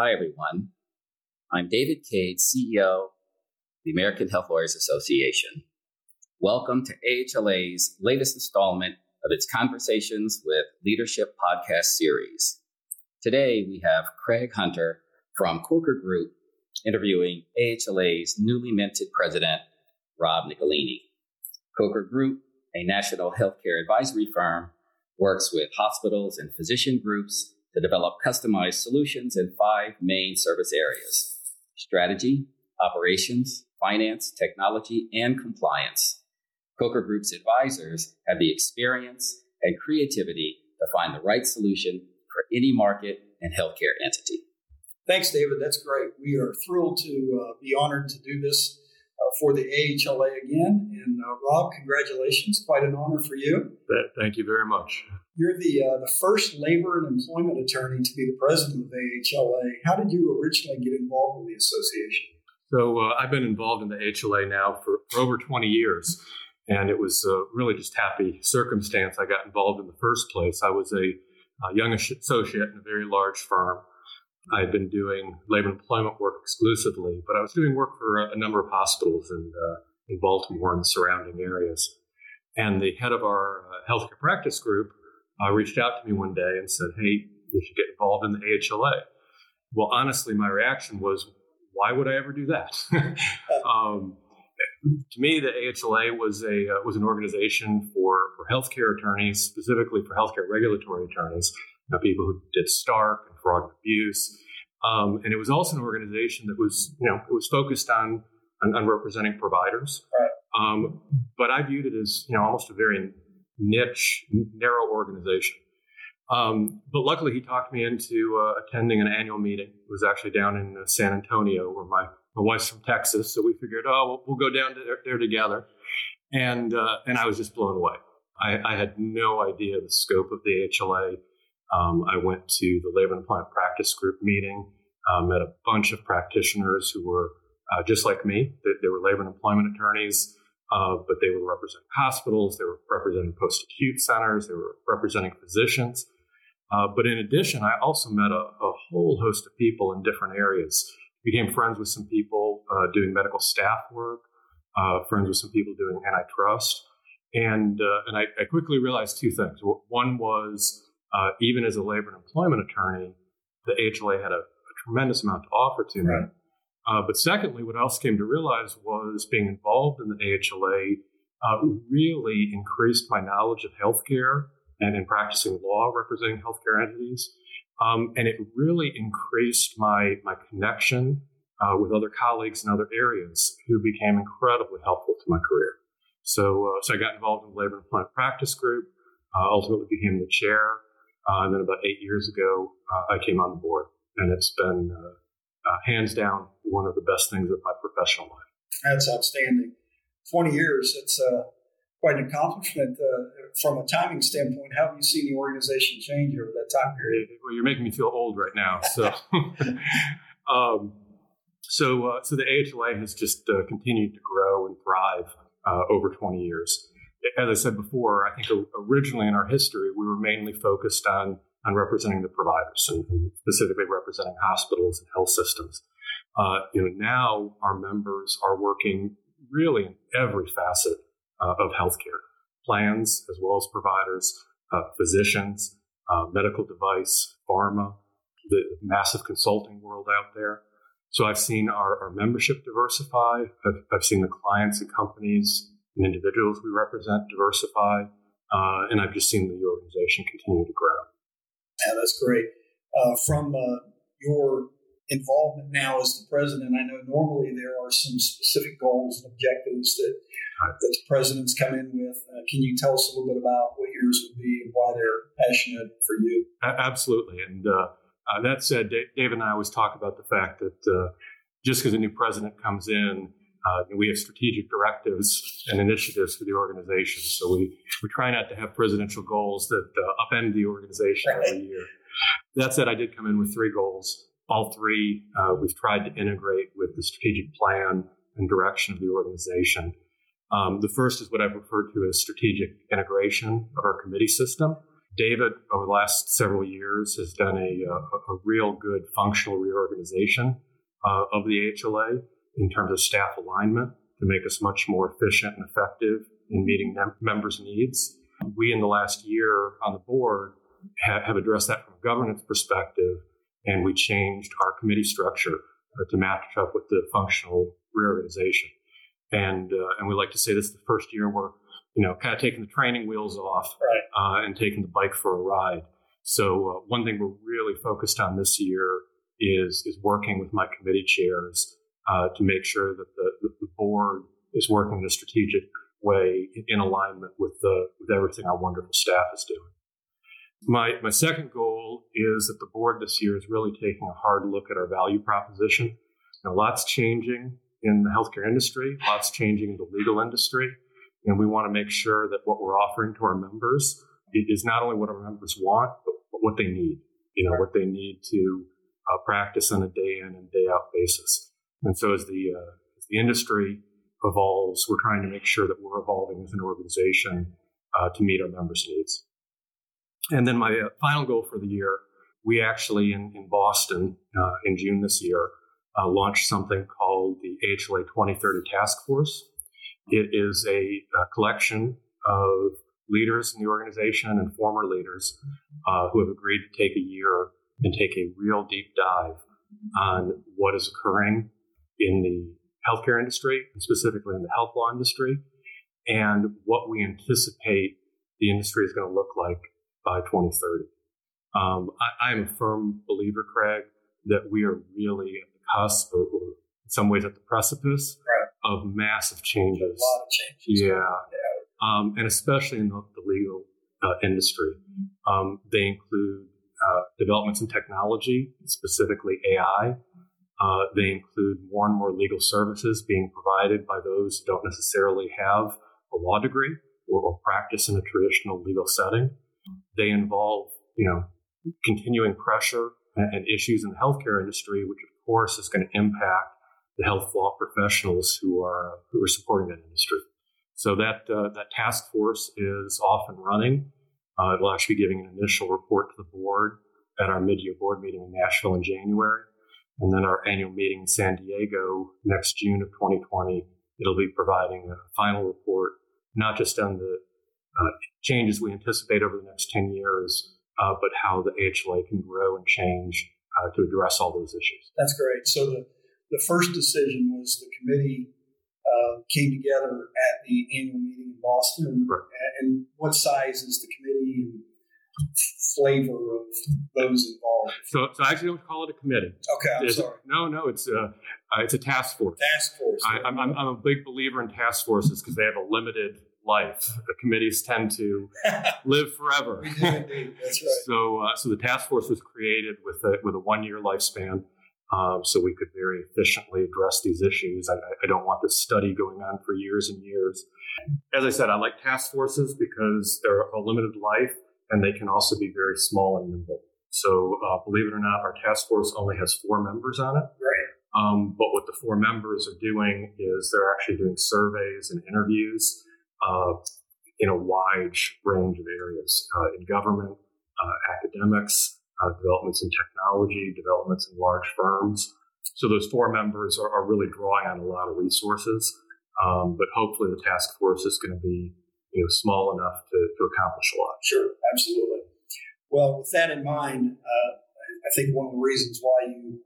Hi, everyone. I'm David Cade, CEO of the American Health Lawyers Association. Welcome to AHLA's latest installment of its Conversations with Leadership podcast series. Today, we have Craig Hunter from Coker Group interviewing AHLA's newly minted president, Rob Nicolini. Coker Group, a national healthcare advisory firm, works with hospitals and physician groups to develop customized solutions in five main service areas strategy, operations, finance, technology, and compliance. Coker Group's advisors have the experience and creativity to find the right solution for any market and healthcare entity. Thanks, David. That's great. We are thrilled to uh, be honored to do this uh, for the AHLA again. And uh, Rob, congratulations. Quite an honor for you. Thank you very much. You're the uh, the first labor and employment attorney to be the president of AHLA. How did you originally get involved with the association? So uh, I've been involved in the AHLA now for, for over 20 years, and it was uh, really just happy circumstance I got involved in the first place. I was a, a young associate in a very large firm. I had been doing labor and employment work exclusively, but I was doing work for a, number of hospitals in, uh, in Baltimore and the surrounding areas. And the head of our uh, healthcare practice group uh, reached out to me one day and said, Hey, you should get involved in the AHLA. Well, honestly, my reaction was, Why would I ever do that? um, to me, the AHLA was a uh, was an organization for, for healthcare attorneys, specifically for healthcare regulatory attorneys, you know, people who did Stark and fraud and abuse, um, and it was also an organization that was you know it was focused on on, on representing providers. Um, but I viewed it as you know almost a very niche, narrow organization. Um, but luckily, he talked me into uh, attending an annual meeting. It was actually down in uh, San Antonio, where my, my wife's from Texas. So we figured, oh, we'll, we'll go down there, there, together. And, uh, and I was just blown away. I, I, had no idea the scope of the HLA. Um, I went to the Labor and Employment Practice Group meeting, uh, met a bunch of practitioners who were uh, just like me. They, they were labor and employment attorneys uh, but they were representing hospitals, they were representing post acute centers, they were representing physicians. Uh, but in addition, I also met a, a, whole host of people in different areas. Became friends with some people uh, doing medical staff work, uh, friends with some people doing antitrust, and and I, I, quickly realized two things. One was uh, even as a labor and employment attorney, the AHLA had a, a tremendous amount to offer to me. Right. Uh, but secondly, what I also came to realize was being involved in the AHLA uh, really increased my knowledge of healthcare and in practicing law representing healthcare entities. Um, and it really increased my, my connection uh, with other colleagues in other areas who became incredibly helpful to my career. So, uh, so I got involved in the Labor and Employment Practice Group, uh, ultimately became the chair. Uh, and then about eight years ago, I came on the board. And it's been uh, hands down one of the best things of my professional life. That's outstanding. 20 years, it's uh, quite an accomplishment. Uh, from a timing standpoint, how have you seen the organization change over that time period? Well, you're making me feel old right now. So, um, so, uh, so the AHLA has just uh, continued to grow and thrive uh, over 20 years. As I said before, I think originally in our history, we were mainly focused on on representing the providers and specifically representing hospitals and health systems. Uh, you know, now our members are working really in every facet uh, of healthcare, plans as well as providers, uh, physicians, uh, medical device, pharma, the massive consulting world out there. So I've seen our, our membership diversify. I've, I've, seen the clients and companies and individuals we represent diversify. Uh, and I've just seen the organization continue to grow. Yeah, that's great. Uh, from uh, your involvement now as the president, I know normally there are some specific goals and objectives that that the presidents come in with. Uh, can you tell us a little bit about what yours would be and why they're passionate for you? Absolutely. And uh, uh, that said, Dave and I always talk about the fact that uh, just because a new president comes in, uh, we have strategic directives and initiatives for the organization. So we, we try not to have presidential goals that uh, upend the organization right. every year. That said, I did come in with three goals. All three uh, we've tried to integrate with the strategic plan and direction of the organization. Um, the first is what I've referred to as strategic integration of our committee system. David, over the last several years, has done a, a, a real good functional reorganization uh, of the HLA in terms of staff alignment to make us much more efficient and effective in meeting mem- members' needs. We, in the last year on the board, ha- have addressed that from a governance perspective, and we changed our committee structure uh, to match up with the functional reorganization. And uh, and we like to say this is the first year we're you know kind of taking the training wheels off right. uh, and taking the bike for a ride. So uh, one thing we're really focused on this year is is working with my committee chairs uh, to make sure that the, the board is working in a strategic way in alignment with the with everything our wonderful staff is doing. My my second goal is that the board this year is really taking a hard look at our value proposition. Know, lots changing in the healthcare industry, lots changing in the legal industry, and we want to make sure that what we're offering to our members is not only what our members want, but, but what they need. You know, what they need to uh, practice on a day in and day out basis. And so as the uh, as the industry evolves, we're trying to make sure that we're evolving as an organization uh, to meet our members' needs. And then my uh, final goal for the year, we actually in, in Boston uh, in June this year uh, launched something called the AHLA 2030 Task Force. It is a, a collection of leaders in the organization and former leaders uh, who have agreed to take a year and take a real deep dive on what is occurring in the healthcare industry, specifically in the health law industry, and what we anticipate the industry is going to look like by 2030. Um, I, I, am a firm believer, Craig, that we are really at the cusp, or, or in some ways at the precipice right. of massive changes. A lot of changes. Yeah. yeah. Um, and especially in the, the legal uh, industry. Um, they include uh, developments in technology, specifically AI. Uh, they include more and more legal services being provided by those who don't necessarily have a law degree or, or practice in a traditional legal setting. They involve, you know, continuing pressure and, and issues in the healthcare industry, which of course is going to impact the health law professionals who are who are supporting that industry. So that uh, that task force is off and running. Uh, it will actually be giving an initial report to the board at our mid-year board meeting in Nashville in January, and then our annual meeting in San Diego next June of 2020. It'll be providing a final report, not just on the uh, changes we anticipate over the next 10 years, uh, but how the AHLA can grow and change uh, to address all those issues. That's great. So the, the first decision was the committee uh, came together at the annual meeting in Boston. Right. And what size is the committee and flavor of those involved? So, so I actually don't call it a committee. Okay, I'm It's- sorry. No, no, it's a, uh, it's a task force. Task force. I, I'm, I'm, I'm a big believer in task forces because they have a limited life. The committees tend to live forever. We do indeed. That's right. So, uh, so the task force was created with a, with a one year lifespan, um, so we could very efficiently address these issues. I, I don't want this study going on for years and years. As I said, I like task forces because they're a limited life and they can also be very small and nimble. So, uh, believe it or not, our task force only has four members on it. Right. Um, but what the four members are doing is they're actually doing surveys and interviews uh, in a wide range of areas uh, in government, uh, academics, uh, developments in technology, developments in large firms. So those four members are, are really drawing on a lot of resources. Um, but hopefully the task force is going to be you know, small enough to, to accomplish a lot. Sure, absolutely. Well, with that in mind, uh, I think one of the reasons why you,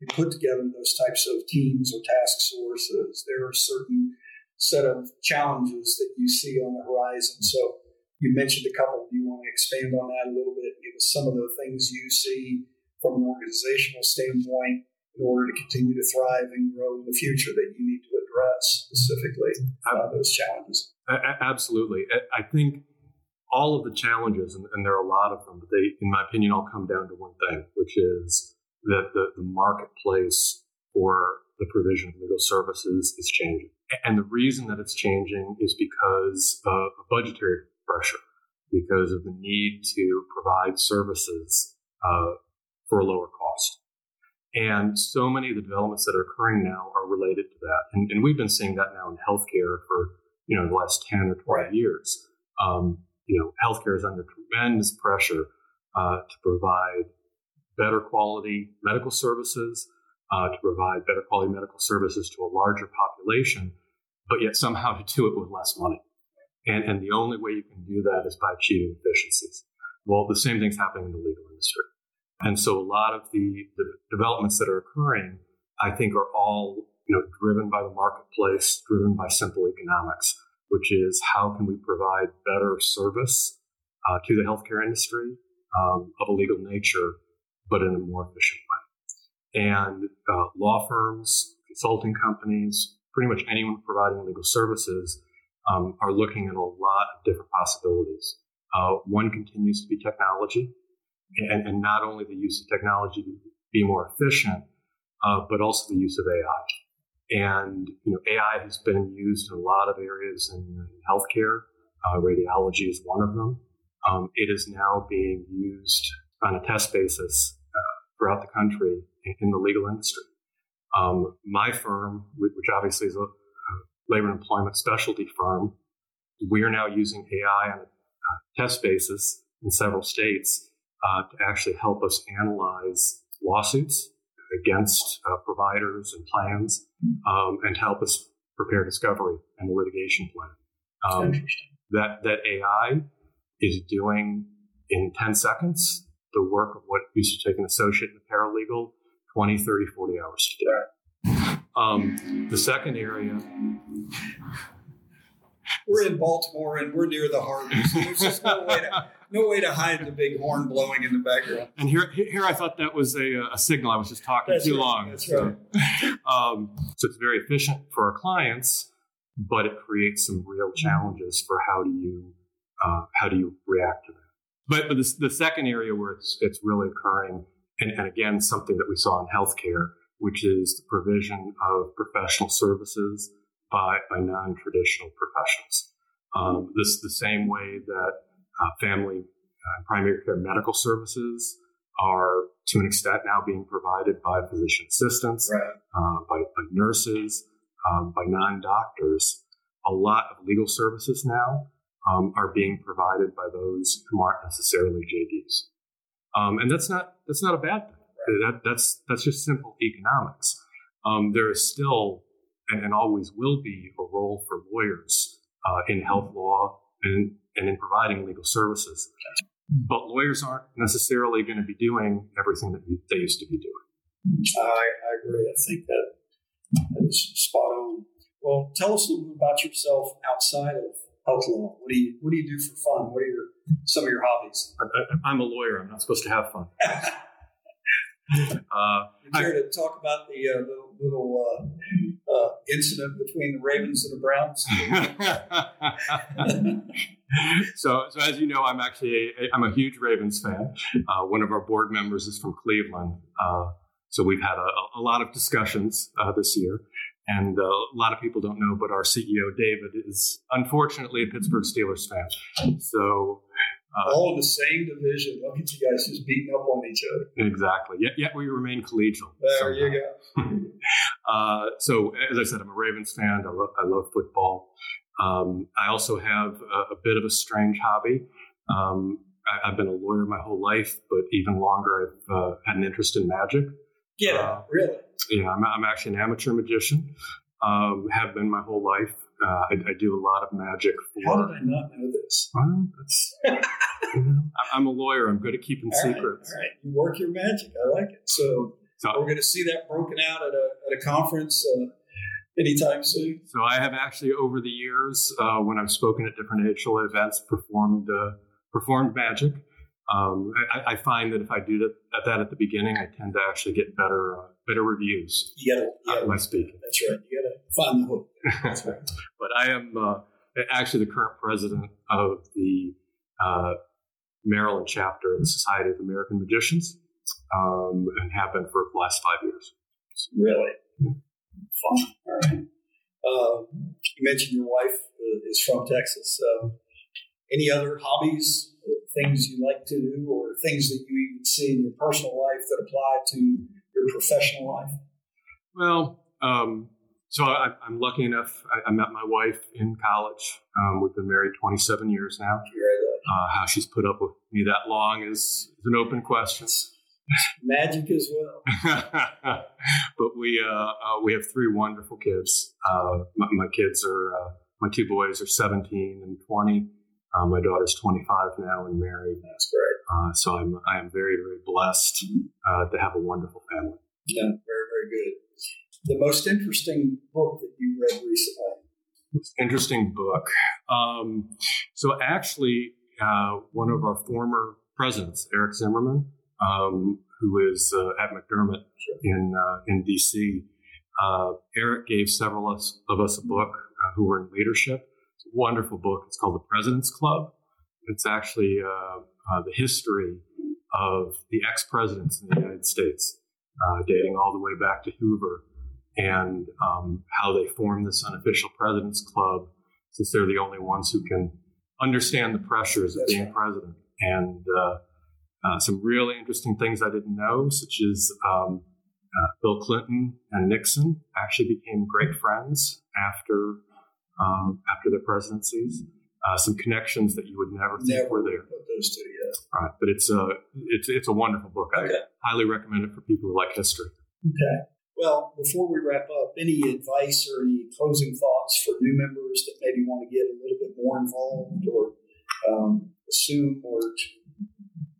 you put together those types of teams or task forces, there are certain set of challenges that you see on the horizon. So you mentioned a couple. Do you want to expand on that a little bit? and Give us some of the things you see from an organizational standpoint in order to continue to thrive and grow in the future that you need to address specifically uh, those challenges. Absolutely. I think all of the challenges, and, and, there are a lot of them, but they, in my opinion, all come down to one thing, which is that the, the marketplace for the provision of legal services is changing. And the reason that it's changing is because of budgetary pressure, because of the need to provide services uh, for a lower cost. And so many of the developments that are occurring now are related to that. And, and we've been seeing that now in healthcare for you know the last 10 or 20 years. Um, you know, healthcare is under tremendous pressure uh, to provide better quality medical services, uh, to provide better quality medical services to a larger population, but yet somehow to do it with less money. And, and the only way you can do that is by achieving efficiencies. Well, the same thing's happening in the legal industry. And so a lot of the, the developments that are occurring, I think, are all you know, driven by the marketplace, driven by simple economics, which is how can we provide better service uh, to the healthcare industry um, of a legal nature, but in a more efficient way. And uh, law firms, consulting companies, pretty much anyone providing legal services um, are looking at a lot of different possibilities. Uh, one continues to be technology, and, and, not only the use of technology to be more efficient, uh, but also the use of AI. And you know, AI has been used in a lot of areas in healthcare. Uh, radiology is one of them. Um, it is now being used on a test basis uh, throughout the country in, in, the legal industry. Um, my firm, which obviously is a labor and employment specialty firm, we are now using AI on a test basis in several states uh, to actually help us analyze lawsuits against uh, providers and plans um, and help us prepare discovery and the litigation plan. Um, that, that AI is doing in 10 seconds the work of what used to take an associate and a paralegal 20, 30, 40 hours to do. Um, the second area we're in Baltimore and we're near the harbor. So there's just no way to no way to hide the big horn blowing in the background. And here, here I thought that was a, a signal. I was just talking That's too right. long. That's so, right. um, so it's very efficient for our clients, but it creates some real challenges for how do you uh, how do you react to that. But, but the, the second area where it's it's really occurring, and, and again something that we saw in healthcare, which is the provision of professional services by, by non-traditional professionals. Um, this the same way that uh, family uh, primary care medical services are to an extent now being provided by physician assistants, right. uh, by, by, nurses, um, by non-doctors. A lot of legal services now um, are being provided by those who aren't necessarily JDs, um, and that's not that's not a bad thing. Right. That, that's that's just simple economics. Um, there is still and, and always will be a role for lawyers uh, in health law and, and in providing legal services. But lawyers aren't necessarily going to be doing everything that they used to be doing. I, I agree. I think that that is spot on. Well, tell us a little bit about yourself outside of health law. What do you What do you do for fun? What are your some of your hobbies? I, am a lawyer. I'm not supposed to have fun. uh, care to talk about the uh, little, little uh, incident between the Ravens and the Browns? so, so as you know, I'm actually a, I'm a huge Ravens fan. Uh, one of our board members is from Cleveland, uh, so we've had a, a lot of discussions uh, this year. And uh, a lot of people don't know, but our CEO David is unfortunately a Pittsburgh Steelers fan. So uh, all in the same division. Look at you guys just beating up on each other. Exactly. Yet, yet we remain collegial. There somehow. you go. uh, so, as I said, I'm a Ravens fan. I love, I love football. Um, I also have a, a, bit of a strange hobby. Um, I, have been a lawyer my whole life, but even longer, I've uh, had an interest in magic. Yeah, uh, really? Yeah, I'm, I'm, actually an amateur magician. Um, have been my whole life. Uh, I, I, do a lot of magic. For, How did I not know this? Well, you know, I'm a lawyer. I'm good at keeping all secrets. Right, all right, you work your magic. I like it. So, so we're going to see that broken out at a at a conference uh, anytime soon. So I have actually over the years, uh, when I've spoken at different HLA events, performed uh, performed magic. Um, I, I, find that if I do that at that at the beginning, I tend to actually get better uh, better reviews. You gotta, you gotta, my speaking. That's right. You got to find the hook. That's right. but I am uh, actually the current president of the uh, Maryland chapter of the Society of American Magicians, um, and have been for the last five years. Really? Fun. All right. Uh, you mentioned your wife uh, is from Texas. any other hobbies things you like to do or things that you even see in your personal life that apply to your professional life? Well, um, so I, am lucky enough. I, I, met my wife in college. Um, we've been married 27 years now. Uh, how she's put up with me that long is, is an open question. Magic as well. but we uh, uh, we have three wonderful kids. Uh, my, my, kids are uh, my two boys are 17 and 20. Uh, my daughter's 25 now and married. That's great. so I'm I am very very blessed to have a wonderful family. Yeah, very very good. The most interesting book that you read recently. Interesting book. Um, so actually, one of our former presidents, Eric Zimmerman, um, who is uh, at McDermott in uh, in DC. Uh, Eric gave several of us a book uh, who were in leadership. Wonderful book. It's called The President's Club. It's actually uh, uh, the history of the ex presidents in the United States, dating all the way back to Hoover, and um, how they formed this unofficial President's Club, since they're the only ones who can understand the pressures of being president. And uh, some really interesting things I didn't know, such as um, uh, Bill Clinton and Nixon actually became great friends after um, after their presidencies. Uh, some connections that you would never think never were there. Those two, yeah. Right, but it's a it's it's a wonderful book. Okay. I highly recommend it for people who like history. Okay. Well, before we wrap up, any advice or any closing thoughts for new members that maybe want to get a little bit more involved or um, assume or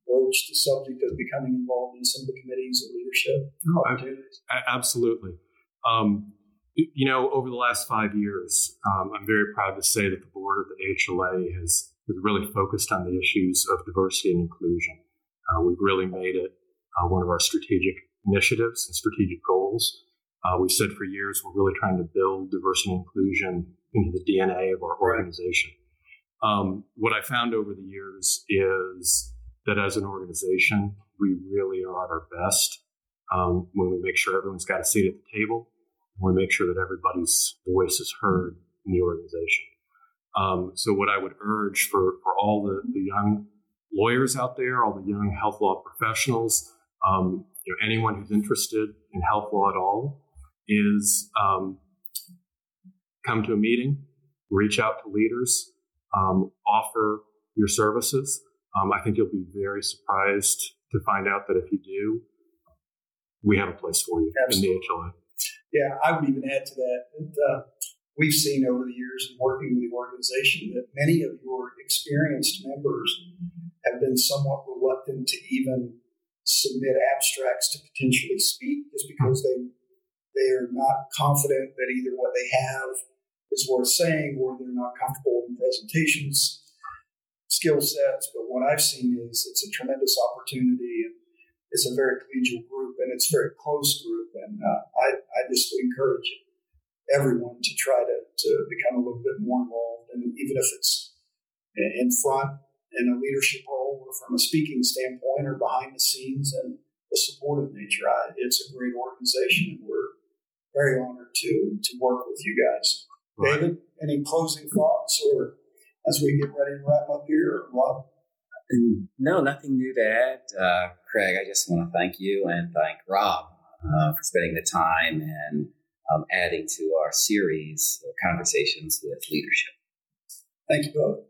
broach the subject of becoming involved in some of the committees or leadership oh? Absolutely. Um, you know, over the last five years, um, I'm very proud to say that the board of the HLA has, has really focused on the issues of diversity and inclusion. Uh, we've really made it uh, one of our strategic initiatives and strategic goals. Uh, we've said for years we're really trying to build diversity and inclusion into the DNA of our organization. Um, what I found over the years is that as an organization, we really are at our best um, when we make sure everyone's got a seat at the table, we make sure that everybody's voice is heard in the organization. Um, so, what I would urge for, for all the, the young lawyers out there, all the young health law professionals, um, you know, anyone who's interested in health law at all, is um, come to a meeting, reach out to leaders, um, offer your services. Um, I think you'll be very surprised to find out that if you do, we have a place for you Absolutely. in the HLA. Yeah, I would even add to that that uh, we've seen over the years in working with the organization that many of your experienced members have been somewhat reluctant to even submit abstracts to potentially speak just because they they are not confident that either what they have is worth saying or they're not comfortable in presentations skill sets, but what I've seen is it's a tremendous opportunity and it's a very collegial group and it's a very close group. And uh, I, I just encourage everyone to try to, to become a little bit more involved. And even if it's in front in a leadership role or from a speaking standpoint or behind the scenes and a supportive nature, I, it's a great organization. And we're very honored to, to work with you guys. Right. David, any closing thoughts or as we get ready to wrap up here, Rob? No, nothing new to add. Uh, Craig, I just want to thank you and thank Rob uh, for spending the time and um, adding to our series of conversations with leadership. Thank you both.